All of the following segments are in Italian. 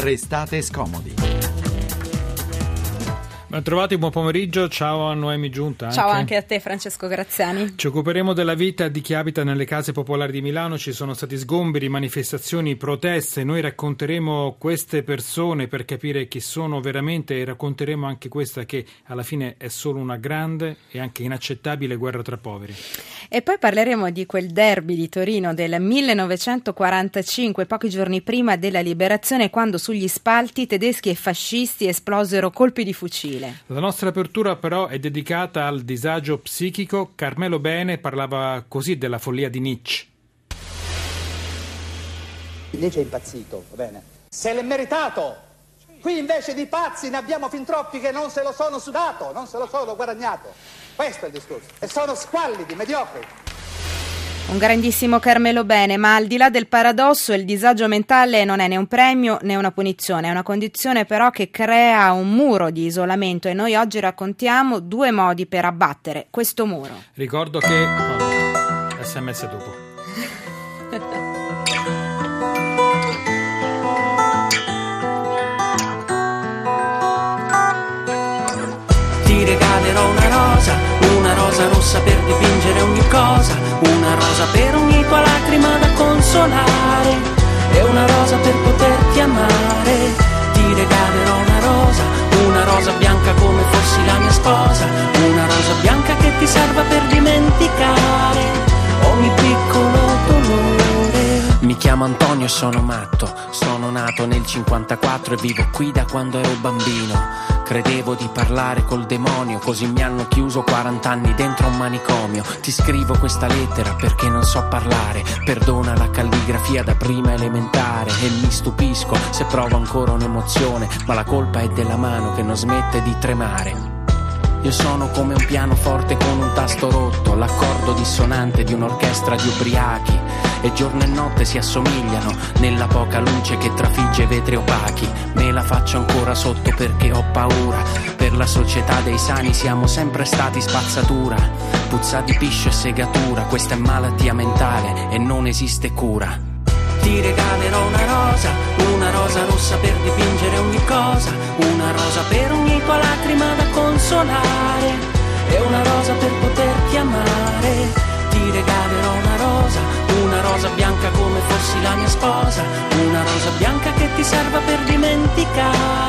restate scomodi. Ben trovati, buon pomeriggio, ciao a Noemi Giunta. Anche. Ciao anche a te Francesco Graziani. Ci occuperemo della vita di chi abita nelle case popolari di Milano, ci sono stati sgomberi, manifestazioni, proteste, noi racconteremo queste persone per capire chi sono veramente e racconteremo anche questa che alla fine è solo una grande e anche inaccettabile guerra tra poveri. E poi parleremo di quel derby di Torino del 1945, pochi giorni prima della liberazione, quando sugli spalti tedeschi e fascisti esplosero colpi di fucile femminile. La nostra apertura però è dedicata al disagio psichico. Carmelo Bene parlava così della follia di Nietzsche. Nietzsche è impazzito, va bene. Se l'è meritato! Qui invece di pazzi ne abbiamo fin troppi che non se lo sono sudato, non se lo sono guadagnato. Questo è il discorso. E sono squallidi, mediocri. Un grandissimo Carmelo Bene, ma al di là del paradosso, il disagio mentale non è né un premio né una punizione, è una condizione però che crea un muro di isolamento e noi oggi raccontiamo due modi per abbattere questo muro. Ricordo che... Oh, sms dopo. Rosa rossa per dipingere ogni cosa una rosa per ogni tua lacrima da consolare e una rosa per poterti amare. Ti regalerò una rosa, una rosa bianca come fossi la mia sposa, una rosa bianca che ti serva per dimenticare ogni piccolo dolore. Mi chiamo Antonio e sono matto, sono nato nel 54 e vivo qui da quando ero bambino. Credevo di parlare col demonio, così mi hanno chiuso 40 anni dentro un manicomio. Ti scrivo questa lettera perché non so parlare. Perdona la calligrafia da prima elementare e mi stupisco se provo ancora un'emozione, ma la colpa è della mano che non smette di tremare. Io sono come un pianoforte con un tasto rotto, l'accordo dissonante di un'orchestra di ubriachi. E giorno e notte si assomigliano nella poca luce che trafigge vetri opachi. Me la faccio ancora sotto perché ho paura. Per la società dei sani siamo sempre stati spazzatura. Puzza di piscio e segatura, questa è malattia mentale e non esiste cura. Ti regalerò una rosa, una rosa rossa per dipingere ogni cosa, una rosa per ogni tua lacrima da consolare e una rosa per poterti amare. Ti regalerò una rosa, una rosa bianca come fossi la mia sposa, una rosa bianca che ti serva per dimenticare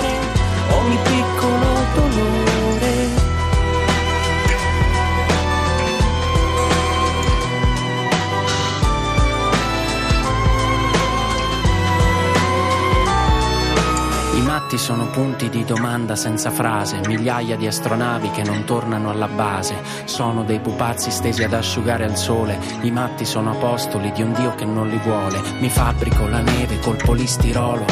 punti di domanda senza frase, migliaia di astronavi che non tornano alla base, sono dei pupazzi stesi ad asciugare al sole, i matti sono apostoli di un Dio che non li vuole, mi fabbrico la neve col polistirolo,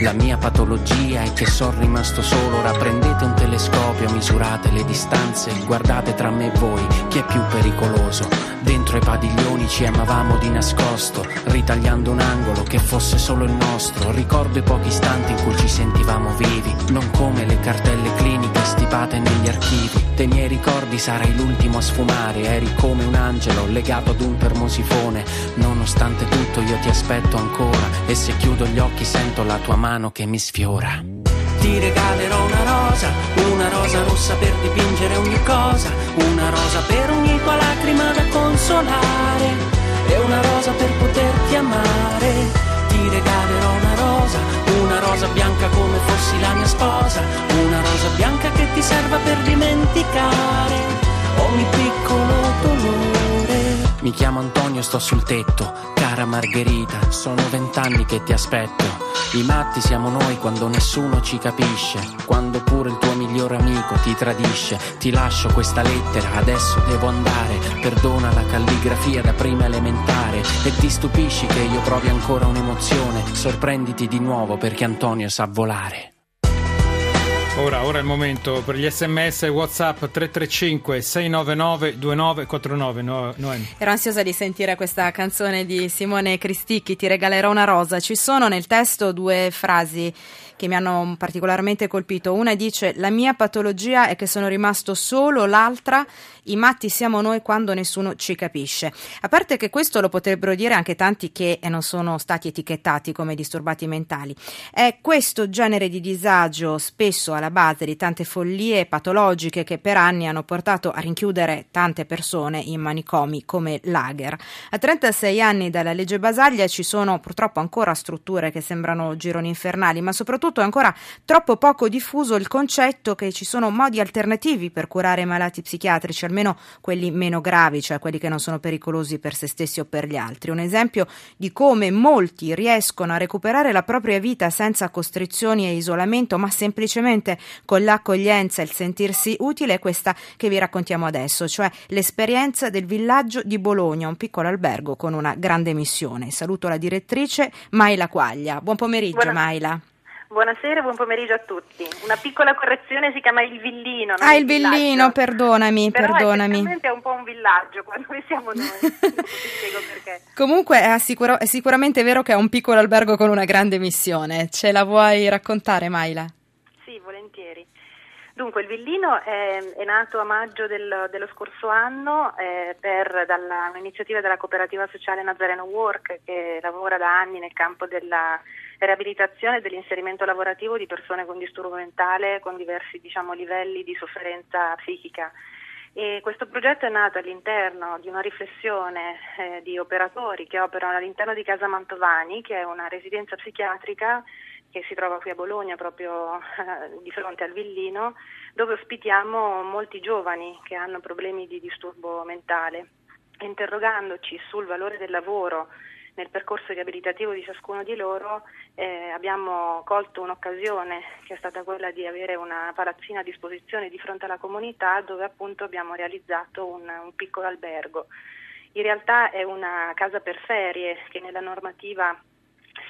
la mia patologia è che sono rimasto solo, ora prendete un telescopio, misurate le distanze, guardate tra me e voi, chi è più pericoloso, dentro ai padiglioni ci amavamo di nascosto, ritagliando un angolo che fosse solo il nostro, ricordo i pochi istanti in cui ci sentivamo vivi, non come le cartelle cliniche stipate negli archivi. Dei miei ricordi sarai l'ultimo a sfumare, eri come un angelo legato ad un termosifone. Nonostante tutto io ti aspetto ancora e se chiudo gli occhi sento la tua mano che mi sfiora. Ti regalerò una rosa, una rosa rossa per dipingere ogni cosa, una rosa per ogni tua lacrima da consolare e una rosa per poterti amare. Ti regalerò una rosa una rosa bianca come fossi la mia sposa, una rosa bianca che ti serva per dimenticare ogni piccolo dolore. Mi chiamo Antonio, sto sul tetto, cara Margherita, sono vent'anni che ti aspetto. I matti siamo noi quando nessuno ci capisce, quando pure il tuo migliore amico ti tradisce. Ti lascio questa lettera, adesso devo andare. Perdona la calligrafia da prima elementare e ti stupisci che io provi ancora un'emozione. Sorprenditi di nuovo perché Antonio sa volare. Ora, ora è il momento per gli sms WhatsApp 335 699 2949. No, Noemi. Ero ansiosa di sentire questa canzone di Simone Cristicchi, Ti regalerò una rosa. Ci sono nel testo due frasi che mi hanno particolarmente colpito. Una dice: La mia patologia è che sono rimasto solo, l'altra, i matti siamo noi quando nessuno ci capisce. A parte che questo lo potrebbero dire anche tanti che non sono stati etichettati come disturbati mentali. È questo genere di disagio, spesso alla base di tante follie patologiche che per anni hanno portato a rinchiudere tante persone in manicomi come lager. A 36 anni dalla legge Basaglia ci sono purtroppo ancora strutture che sembrano gironi infernali, ma soprattutto soprattutto è ancora troppo poco diffuso il concetto che ci sono modi alternativi per curare i malati psichiatrici, almeno quelli meno gravi, cioè quelli che non sono pericolosi per se stessi o per gli altri. Un esempio di come molti riescono a recuperare la propria vita senza costrizioni e isolamento, ma semplicemente con l'accoglienza e il sentirsi utile è questa che vi raccontiamo adesso, cioè l'esperienza del villaggio di Bologna, un piccolo albergo con una grande missione. Saluto la direttrice Maila Quaglia. Buon pomeriggio Buona. Maila. Buonasera e buon pomeriggio a tutti. Una piccola correzione si chiama il villino. Ah, il villino, perdonami, Però perdonami. è un po' un villaggio quando noi siamo noi. ti spiego perché. Comunque è, assicuro, è, sicuramente vero che è un piccolo albergo con una grande missione. Ce la vuoi raccontare, Maila? Sì, volentieri. Dunque, il Villino è, è nato a maggio del, dello scorso anno eh, per, dalla, un'iniziativa della cooperativa sociale Nazareno Work che lavora da anni nel campo della riabilitazione dell'inserimento lavorativo di persone con disturbo mentale con diversi diciamo, livelli di sofferenza psichica. E questo progetto è nato all'interno di una riflessione eh, di operatori che operano all'interno di Casa Mantovani, che è una residenza psichiatrica che si trova qui a Bologna, proprio eh, di fronte al Villino, dove ospitiamo molti giovani che hanno problemi di disturbo mentale. Interrogandoci sul valore del lavoro nel percorso riabilitativo di ciascuno di loro eh, abbiamo colto un'occasione che è stata quella di avere una palazzina a disposizione di fronte alla comunità dove appunto abbiamo realizzato un, un piccolo albergo. In realtà è una casa per ferie che nella normativa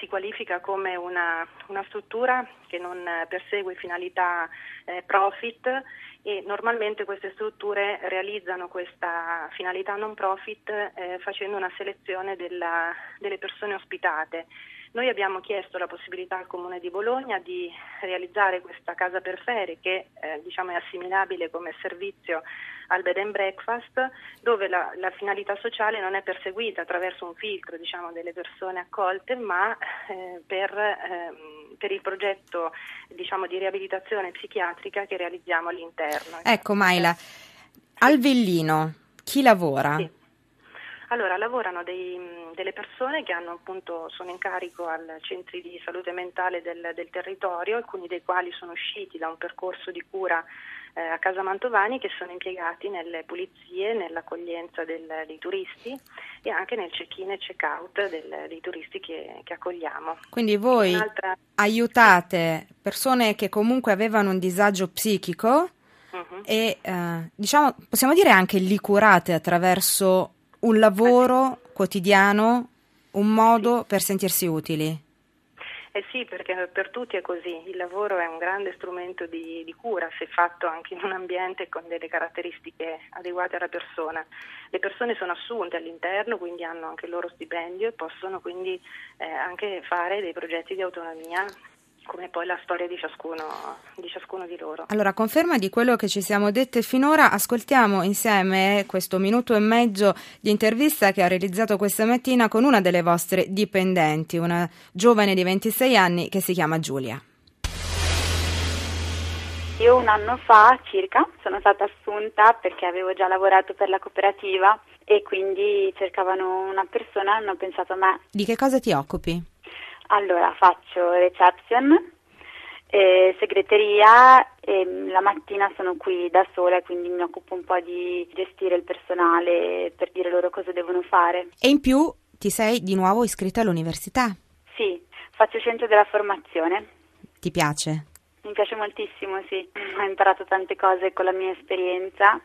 si qualifica come una, una struttura che non persegue finalità eh, profit e normalmente queste strutture realizzano questa finalità non profit eh, facendo una selezione della, delle persone ospitate. Noi abbiamo chiesto la possibilità al Comune di Bologna di realizzare questa casa per ferie che eh, diciamo è assimilabile come servizio al bed and breakfast dove la, la, finalità sociale non è perseguita attraverso un filtro diciamo, delle persone accolte ma eh, per, eh, per, il progetto diciamo, di riabilitazione psichiatrica che realizziamo all'interno. Ecco Maila, al Villino chi lavora? Sì. Allora, lavorano dei, delle persone che hanno, appunto, sono in carico al centri di salute mentale del, del territorio, alcuni dei quali sono usciti da un percorso di cura eh, a Casa Mantovani che sono impiegati nelle pulizie, nell'accoglienza del, dei turisti e anche nel check-in e check-out del, dei turisti che, che, accogliamo. Quindi voi Un'altra... aiutate persone che comunque avevano un disagio psichico uh-huh. e eh, diciamo possiamo dire anche li curate attraverso un lavoro quotidiano, un modo per sentirsi utili. Eh sì, perché per tutti è così, il lavoro è un grande strumento di, di, cura se fatto anche in un ambiente con delle caratteristiche adeguate alla persona. Le persone sono assunte all'interno, quindi hanno anche il loro stipendio e possono quindi eh, anche fare dei progetti di autonomia come poi la storia di ciascuno, di ciascuno di loro. Allora, conferma di quello che ci siamo dette finora, ascoltiamo insieme questo minuto e mezzo di intervista che ha realizzato questa mattina con una delle vostre dipendenti, una giovane di 26 anni che si chiama Giulia. Io un anno fa circa sono stata assunta perché avevo già lavorato per la cooperativa e quindi cercavano una persona e hanno pensato a me. Di che cosa ti occupi? Allora, faccio reception, eh, segreteria e la mattina sono qui da sola quindi mi occupo un po' di gestire il personale per dire loro cosa devono fare. E in più ti sei di nuovo iscritta all'università? Sì, faccio centro della formazione. Ti piace? Mi piace moltissimo, sì. Ho imparato tante cose con la mia esperienza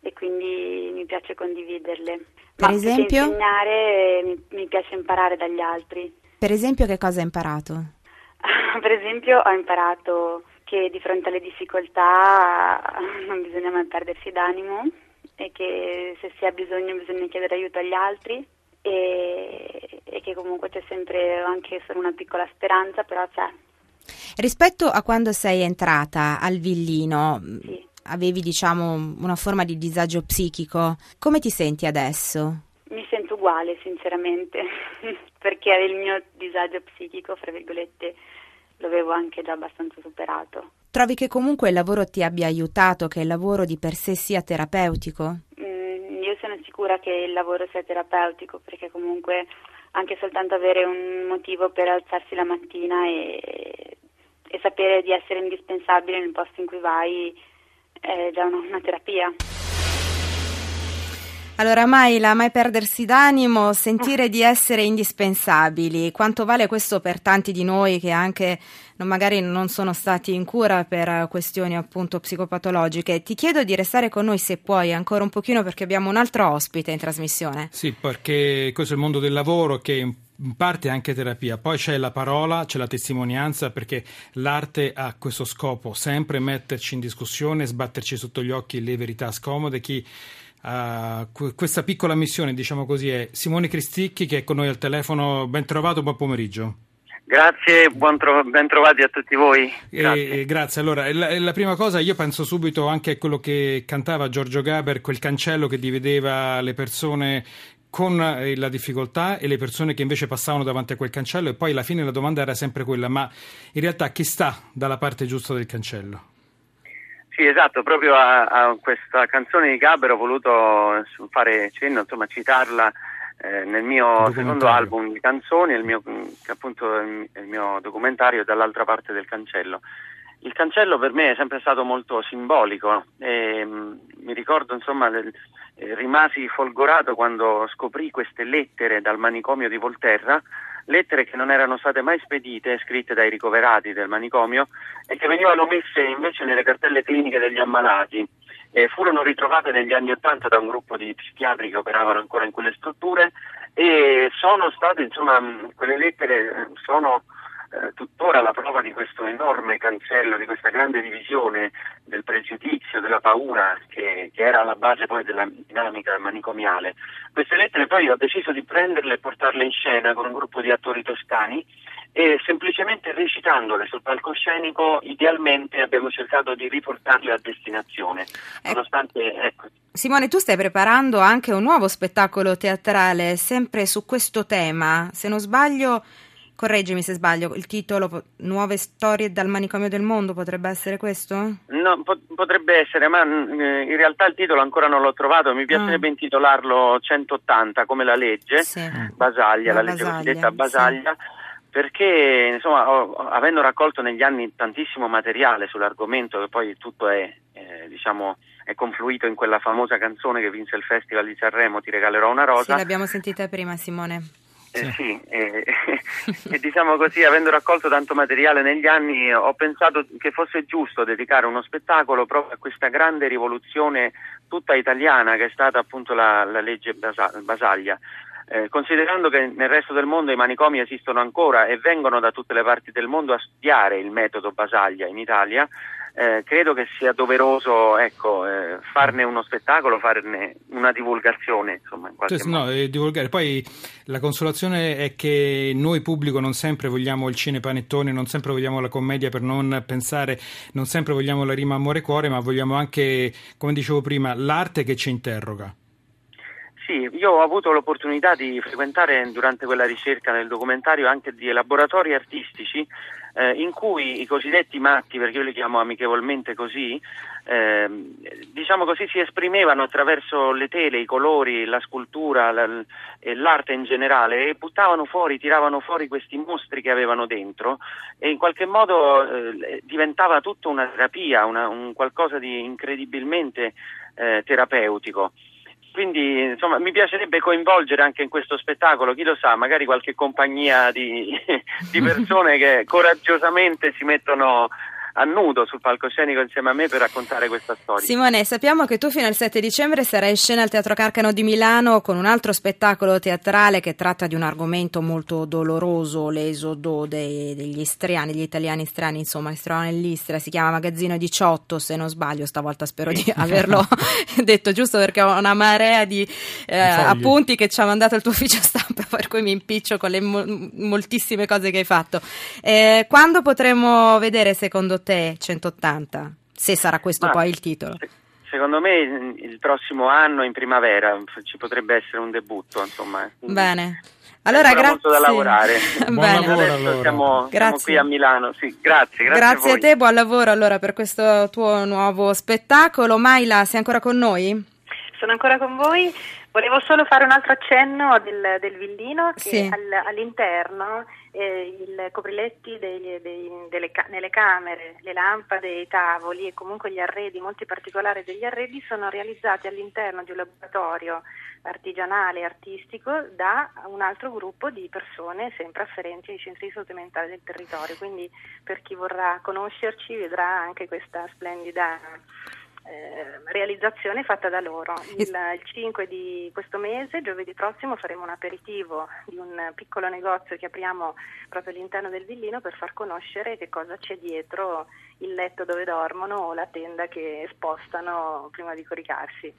e quindi mi piace condividerle. Per Ma esempio? insegnare mi, mi piace imparare dagli altri. Per esempio che cosa hai imparato? per esempio ho imparato che di fronte alle difficoltà non bisogna mai perdersi d'animo e che se si ha bisogno bisogna chiedere aiuto agli altri e, e che comunque c'è sempre anche solo una piccola speranza, però c'è. Rispetto a quando sei entrata al villino, Sì. avevi diciamo una forma di disagio psichico, come ti senti adesso? Mi sento uguale, sinceramente, perché il mio disagio psichico, fra virgolette, lo avevo anche già abbastanza superato. Trovi che comunque il lavoro ti abbia aiutato, che il lavoro di per sé sia terapeutico? Mm, io sono sicura che il lavoro sia terapeutico, perché comunque anche soltanto avere un motivo per alzarsi la mattina e, e sapere di essere indispensabile nel posto in cui vai è già una, una terapia. Allora, Maila, mai perdersi d'animo, sentire di essere indispensabili. Quanto vale questo per tanti di noi che anche non- magari non sono stati in cura per questioni appunto psicopatologiche? Ti chiedo di restare con noi se puoi ancora un pochino perché abbiamo un altro ospite in trasmissione. Sì, perché questo è il mondo del lavoro che in parte è anche terapia, poi c'è la parola, c'è la testimonianza perché l'arte ha questo scopo, sempre metterci in discussione, sbatterci sotto gli occhi le verità scomode. Chi que- questa piccola missione, diciamo così, è Simone Cristicchi che è con noi al telefono. Ben trovato, buon pomeriggio. Grazie, buon tro- ben trovati a tutti voi. Grazie. E- e grazie. Allora, la, la prima cosa, io penso subito anche a quello che cantava Giorgio Gaber, quel cancello che divideva le persone con eh, la difficoltà e le persone che invece passavano davanti a quel cancello e poi alla fine la domanda era sempre quella, ma in realtà chi sta dalla parte giusta del cancello? Sì, esatto, proprio a, a questa canzone di Gaber ho voluto eh, fare cenno, insomma, citarla eh, nel mio secondo album di canzoni, il mio, che appunto è il il mio documentario dall'altra parte del cancello. Il cancello per me è sempre stato molto simbolico e mh, mi ricordo insomma del- eh, rimasi folgorato quando scoprì queste lettere dal manicomio di Volterra, lettere che non erano state mai spedite, scritte dai ricoverati del manicomio e che venivano messe invece nelle cartelle cliniche degli ammalati. E furono ritrovate negli anni Ottanta da un gruppo di psichiatri che operavano ancora in quelle strutture e sono state, insomma, quelle lettere eh, sono eh, tuttora la prova di questo enorme cancello, di questa grande divisione del pregiudizio, della paura che, che era alla base poi della dinamica manicomiale. Queste lettere poi ho deciso di prenderle e portarle in scena con un gruppo di attori toscani e semplicemente recitandole sul palcoscenico idealmente abbiamo cercato di riportarle a destinazione, nonostante ecco, Simone, tu stai preparando anche un nuovo spettacolo teatrale sempre su questo tema. Se non sbaglio, correggimi se sbaglio, il titolo Nuove storie dal manicomio del mondo potrebbe essere questo? No, po- potrebbe essere, ma mm, eh, in realtà il titolo ancora non l'ho trovato. Mi piacerebbe Ah. intitolarlo 180 come la legge, Sì. Basaglia, la, La legge Basaglia, cosiddetta sì. Basaglia, perché insomma, avendo raccolto negli anni tantissimo materiale sull'argomento, che poi tutto è, eh, diciamo, è confluito in quella famosa canzone che vinse il Festival di Sanremo, Ti regalerò una Sì, rosa. l'abbiamo sentita prima, Simone. Eh, sì, eh, e diciamo così, avendo raccolto tanto materiale negli anni, ho pensato che fosse giusto dedicare uno spettacolo proprio a questa grande rivoluzione tutta italiana che è stata appunto la, la legge Basa- Basaglia. Eh, considerando che nel resto del mondo i manicomi esistono ancora e vengono da tutte le parti del mondo a studiare il metodo Basaglia in Italia, eh, credo che sia doveroso ecco, eh, farne uno spettacolo, farne una divulgazione, insomma, in modo. no, è divulgare. Poi la consolazione è che noi pubblico non sempre vogliamo il cinepanettone, non sempre vogliamo la commedia per non pensare, non sempre vogliamo la rima amore cuore, ma vogliamo anche, come dicevo prima, l'arte che ci interroga. Sì, io ho avuto l'opportunità di frequentare durante quella ricerca nel documentario anche di laboratori artistici eh, in cui i cosiddetti matti, perché io li chiamo amichevolmente così, ehm, diciamo così si esprimevano attraverso le tele, i colori, la scultura la- e l'arte in generale e buttavano fuori, tiravano fuori questi mostri che avevano dentro e in qualche modo eh, diventava tutto una terapia, una- un qualcosa di incredibilmente eh, terapeutico. Quindi insomma mi piacerebbe coinvolgere anche in questo spettacolo, chi lo sa, magari qualche compagnia di, di persone che coraggiosamente si mettono a nudo sul palcoscenico insieme a me per raccontare questa storia. Simone, sappiamo che tu fino al 7 dicembre sarai in scena al Teatro Carcano di Milano con un altro spettacolo teatrale che tratta di un argomento molto doloroso, l'esodo dei, degli istriani, degli italiani istriani, insomma, che si trovano nell'Istria, si chiama Magazzino 18, se non sbaglio, stavolta spero di averlo detto giusto perché ho una marea di eh, appunti che ci ha mandato il tuo ufficio stampa, per cui mi impiccio con le mo- moltissime cose che hai fatto. Eh, quando potremo vedere secondo te 180? Se sarà questo Ma, poi il titolo. Secondo me il prossimo anno in primavera ci potrebbe essere un debutto, insomma. Bene. Allora, grazie. molto da lavorare. buon lavoro allora. siamo, siamo qui a Milano. Sì, grazie, grazie, Grazie a, a te, buon lavoro allora per questo tuo nuovo spettacolo. Maila, sei ancora con noi? Sono ancora con voi. Volevo solo fare un altro accenno del, del villino che Sì. al- all'interno eh, i copriletti degli- dei- delle nelle camere, le lampade, i tavoli e comunque gli arredi, molti particolari degli arredi sono realizzati all'interno di un laboratorio artigianale e artistico da un altro gruppo di persone sempre afferenti ai centri di salute mentale del territorio. Quindi per chi vorrà conoscerci vedrà anche questa splendida eh, realizzazione fatta da loro. Il, il 5 di questo mese, giovedì prossimo, faremo un aperitivo di un piccolo negozio che apriamo proprio all'interno del villino per far conoscere che cosa c'è dietro il letto dove dormono o la tenda che spostano prima di coricarsi.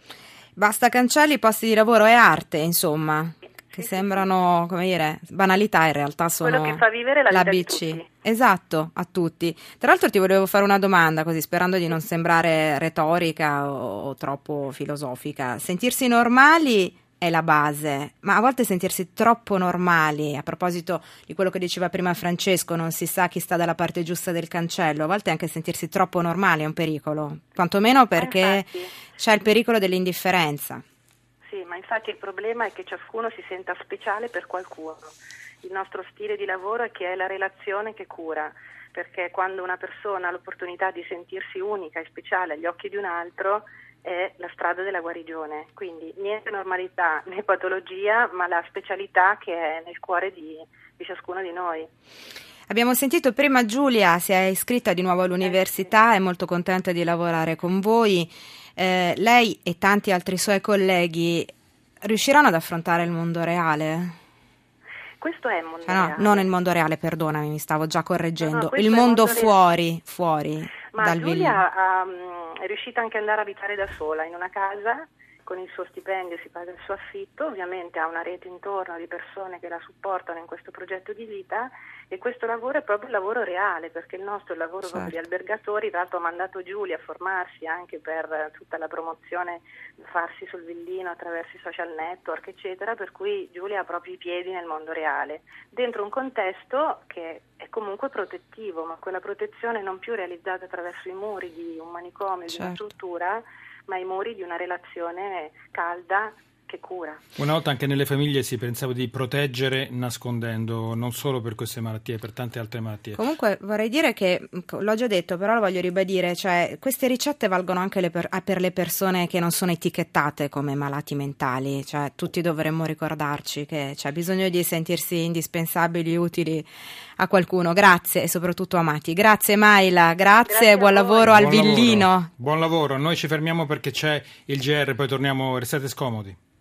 Basta cancelli, posti di lavoro e arte, insomma, che sembrano, come dire, banalità in realtà sono Quello che fa vivere la l'ABC. tutti. Esatto, a tutti. Tra l'altro ti volevo fare una domanda, così sperando di non sembrare retorica o, o troppo filosofica. Sentirsi normali è la base, ma a volte sentirsi troppo normali, a proposito di quello che diceva prima Francesco, non si sa chi sta dalla parte giusta del cancello, a volte anche sentirsi troppo normali è un pericolo, quantomeno perché infatti. c'è il pericolo dell'indifferenza. Sì, ma infatti il problema è che ciascuno si senta speciale per qualcuno. Il nostro stile di lavoro è che è la relazione che cura, perché quando una persona ha l'opportunità di sentirsi unica e speciale agli occhi di un altro è la strada della guarigione. Quindi niente normalità né patologia, ma la specialità che è nel cuore di, di ciascuno di noi. Abbiamo sentito prima Giulia, si è iscritta di nuovo all'università, è molto contenta di lavorare con voi. Eh, lei e tanti altri suoi colleghi riusciranno ad affrontare il mondo reale? Questo è il mondo Ah, no, reale. non il mondo reale, perdonami, mi stavo già correggendo. No, no, il mondo mondo fuori, fuori Ma dal. Giulia mm, è riuscita anche ad andare a abitare da sola in una casa con il suo stipendio, si paga il suo affitto, ovviamente ha una rete intorno di persone che la supportano in questo progetto di vita e questo lavoro è proprio un lavoro reale perché il nostro è il lavoro proprio di Certo. albergatori, tra l'altro ha mandato Giulia a formarsi anche per tutta la promozione da farsi sul villino attraverso i social network eccetera, per cui Giulia ha proprio i piedi nel mondo reale, dentro un contesto che è comunque protettivo, ma quella protezione non più realizzata attraverso i muri di un manicomio, di una Certo. struttura, ma i muri di una relazione calda cura. Una volta anche nelle famiglie si pensava di proteggere nascondendo, non solo per queste malattie, per tante altre malattie. Comunque vorrei dire che, l'ho già detto, però lo voglio ribadire, cioè queste ricette valgono anche le per, per le persone che non sono etichettate come malati mentali, cioè tutti dovremmo ricordarci che c'è bisogno di sentirsi indispensabili, utili a qualcuno, grazie e soprattutto amati. Grazie Maila, grazie, Grazie buon lavoro al Buon lavoro. villino. Buon lavoro, noi ci fermiamo perché c'è il GR, poi torniamo, restate scomodi.